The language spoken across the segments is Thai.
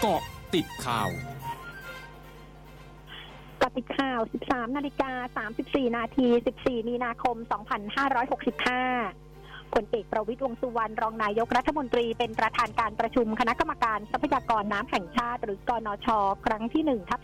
เกาะติดข่าวกติดข่าว 13 นาฬิกา 34 นาที 14 มีนาคม 2565ผลเอกประวิตรวงสุวรรณรองนายกรัฐมนตรีเป็นประธานการประชุมคณะกรรมการทรัพยากรน้ำแห่งชาติ หรือกนช ครั้งที่1ทับ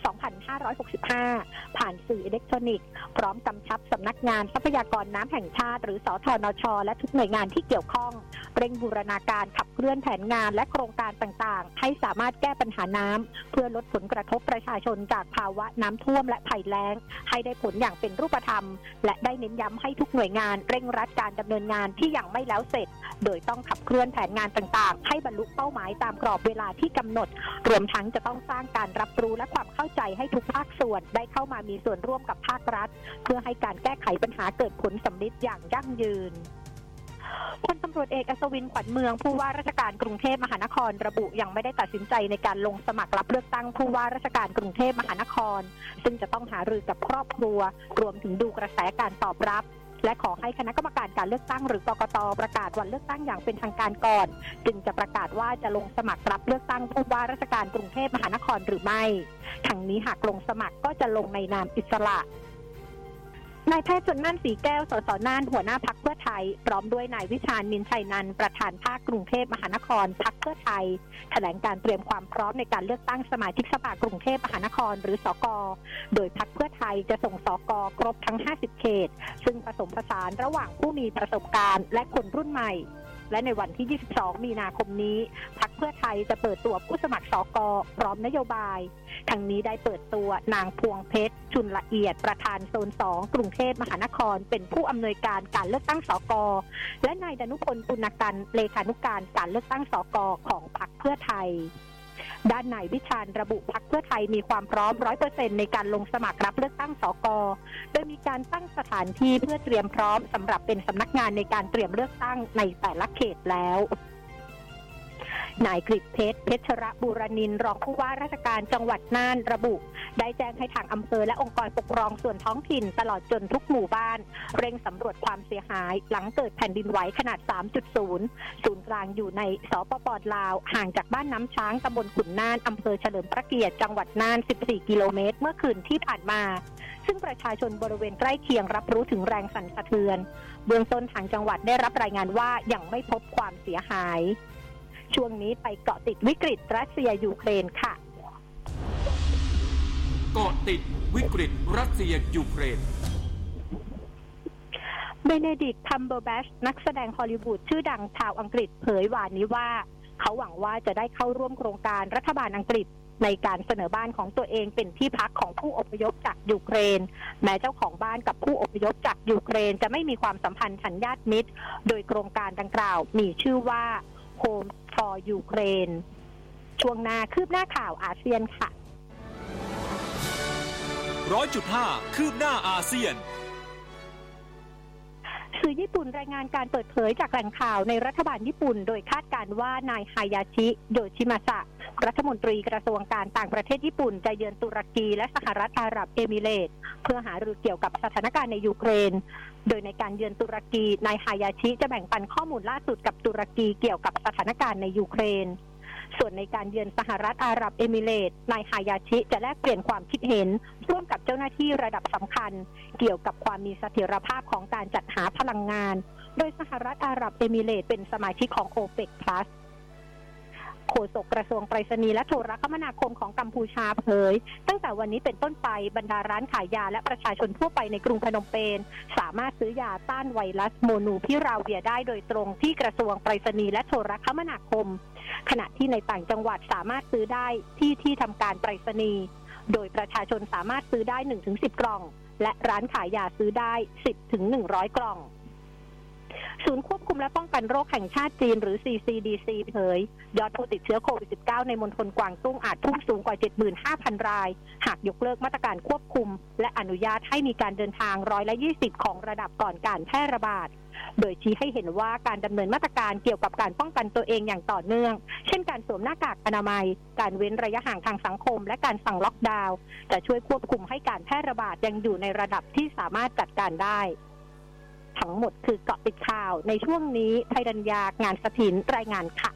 2565 ผ่านสื่ออิเล็กทรอนิกส์ พร้อมกำชับสำนักงานทรัพยากรน้ำแห่งชาติ หรือสทนช และทุกหน่วยงานที่เกี่ยวข้อง เร่งบูรณาการขับเคลื่อนแผนงานและโครงการต่างๆ ให้สามารถแก้ปัญหาน้ำเพื่อลดผลกระทบประชาชนจากภาวะน้ำท่วมและภัยแล้ง ให้ได้ผลอย่างเป็นรูปธรรม และได้เน้นย้ำให้ทุกหน่วยงานเร่งรัดการดำเนินงานที่ยังไม่แล้วเสร็จ โดยต้องขับเคลื่อนแผนงานต่างๆ ให้บรรลุเป้าหมายตามกรอบเวลาที่กำหนด รวมทั้งจะต้องสร้างการรับรู้และความเข้าใจให้ทุกภาคส่วนได้เข้ามามีส่วนร่วมกับภาครัฐ เพื่อให้การแก้ไขปัญหาเกิดผลสำลิดอย่างยั่งยืนพลตำรวจเอกอัศวินขวัญเมืองผู้ว่าราชการกรุงเทพมหานครระบุยังไม่ได้ตัดสินใจในการลงสมัครรับเลือกตั้งผู้ว่าราชการกรุงเทพมหานคร ซึ่งจะต้องหารือกับครอบครัว รวมถึงดูกระแสการตอบรับ และขอให้คณะกรรมการการเลือกตั้งหรือกกตประกาศวันเลือกตั้งอย่างเป็นทางการก่อน จึงจะประกาศว่าจะลงสมัครรับเลือกตั้งผู้ว่าราชการกรุงเทพมหานครหรือไม่ทั้งนี้หากลงสมัครก็จะลงในนามอิสระ นายแพทย์ชนน่านสีแก้ว สสน่าน หัวหน้าพักเพื่อไทย พร้อมด้วยนายวิชาญมินชัยนันประธานภาคกรุงเทพมหานครพักเพื่อไทย แถลงการเตรียมความพร้อมในการเลือกตั้งสมาชิกสภากรุงเทพมหานครหรือสก โดยพักเพื่อไทยจะส่งสก ครบทั้ง 50 เขต ซึ่งผสมผสานระหว่างผู้มีประสบการณ์และคนรุ่นใหม่ และในวันที่ 22 มีนาคมนี้ พักเพื่อไทยจะเปิดตัวผู้สมัครสอกอพร้อมนโยบายทั้งนี้ได้เปิดตัวนางพวงเพชร ชุนละเอียดประธานโซน 2 กรุงเทพมหานคร เป็นผู้อำนวยการการเลือกตั้งสอกอและนายดนุพลปุณกันเลขานุการการเลือกตั้งสอกอของพักเพื่อไทย ด้านนายวิชาญระบุพักเพื่อไทยมีความพร้อมร้อยเปอร์เซ็นในการลงสมัครรับเลือกตั้งสก โดยมีการตั้งสถานที่เพื่อเตรียมพร้อมสำหรับเป็นสำนักงานในการเตรียมเลือกตั้งในแต่ละเขตแล้ว นายกฤษเพชรเพชรบุรนินรองผู้ว่าราชการจังหวัดน่านระบุ ได้แจ้งให้ทางอำเภอและองค์กรปกครองส่วนท้องถิ่น ตลอดจนทุกหมู่บ้าน เร่งสำรวจความเสียหาย หลังเกิดแผ่นดินไหวขนาด 3.0 ศูนย์กลางอยู่ในสปปลาว ห่างจากบ้านน้ำช้างตำบลขุนน่านอำเภอเฉลิมพระเกียรติจังหวัดน่าน 14 กิโลเมตร เมื่อคืนที่ผ่านมาซึ่งประชาชนบริเวณใกล้เคียงรับรู้ถึงแรงสั่นสะเทือน เบื้องต้นทางจังหวัดได้รับรายงานว่ายังไม่พบความเสียหาย ช่วงนี้ไปเกาะติดวิกฤตรัสเซียยูเครนค่ะ เกาะติดวิกฤตรัสเซียยูเครนเบเนดิกต์ คัมเบอร์แบตช์นักแสดงฮอลลีวูดชื่อดังชาวอังกฤษเผยวานนี้ว่า เขาหวังว่าจะได้เข้าร่วมโครงการรัฐบาลอังกฤษในการเสนอบ้านของตัวเองเป็นที่พักของผู้อพยพจากยูเครน แม้เจ้าของบ้านกับผู้อพยพจากยูเครน จะไม่มีความสัมพันธ์ฉันญาติมิตร โดยโครงการดังกล่าวมีชื่อว่า Home for Ukraine ช่วงหน้าคืบหน้าข่าวอาเซียนค่ะร้อยจุดห้าคืบหน้าอาเซียน สื่อญี่ปุ่นรายงานการเปิดเผยจากแหล่งข่าวในรัฐบาลญี่ปุ่น โดยคาดการว่านายฮายาชิโยชิมาสะรัฐมนตรีกระทรวงการต่างประเทศญี่ปุ่นจะเยือนตุรกีและสหรัฐอาหรับเอมิเรต เพื่อหารือเกี่ยวกับสถานการณ์ในยูเครน โดยในการเยือนตุรกีนายฮายาชิจะแบ่งปันข้อมูลล่าสุดกับตุรกีเกี่ยวกับสถานการณ์ในยูเครน ส่วนในการเยือนสหรัฐอาหรับเอมิเรตนายฮายาชิจะแลกเปลี่ยนความคิดเห็น ร่วมกับเจ้าหน้าที่ระดับสำคัญ เกี่ยวกับความมีเสถียรภาพของการจัดหาพลังงาน โดยสหรัฐอาหรับเอมิเรตเป็นสมาชิกของโอเปกพลัส ฆษกกระทรวงไปรษณีย์และโทรคมนาคมของกัมพูชาเผย ตั้งแต่วันนี้เป็นต้นไปบรรดาร้านขายยาและประชาชนทั่วไปในกรุงพนมเปญสามารถซื้อยาต้านไวรัสโมนูพิราเวียได้โดยตรงที่กระทรวงไปรษณีย์และโทรคมนาคม ขณะที่ในต่างจังหวัดสามารถซื้อได้ที่ที่ทำการไปรษณีย์โดยประชาชนสามารถซื้อได้ 1-10 กล่อง และร้านขายยาซื้อได้ 10-100 กล่อง ศูนย์ควบคุมและป้องกันโรคแห่งชาติจีนหรือ CCDC เผยยอดผู้ติดเชื้อโควิด -19 ในมณฑลกวางตุ้งอาจพุ่งสูงกว่า 75,000 ราย หากยกเลิกมาตรการควบคุม และอนุญาตให้มีการเดินทางร้อยละ20 ของระดับก่อนการแพร่ระบาดโดยชี้ให้เห็นว่าการดำเนินมาตรการเกี่ยวกับการป้องกันตัวเองอย่างต่อเนื่อง เช่นการสวมหน้ากากอนามัย การเว้นระยะห่างทางสังคม และการสั่งล็อกดาวน์จะช่วยควบคุมให้การแพร่ระบาดยังอยู่ในระดับที่สามารถจัดการได้ ทั้งหมดคือเกาะติดข่าวในช่วงนี้ไทยดัญญางานสถินรายงานค่ะ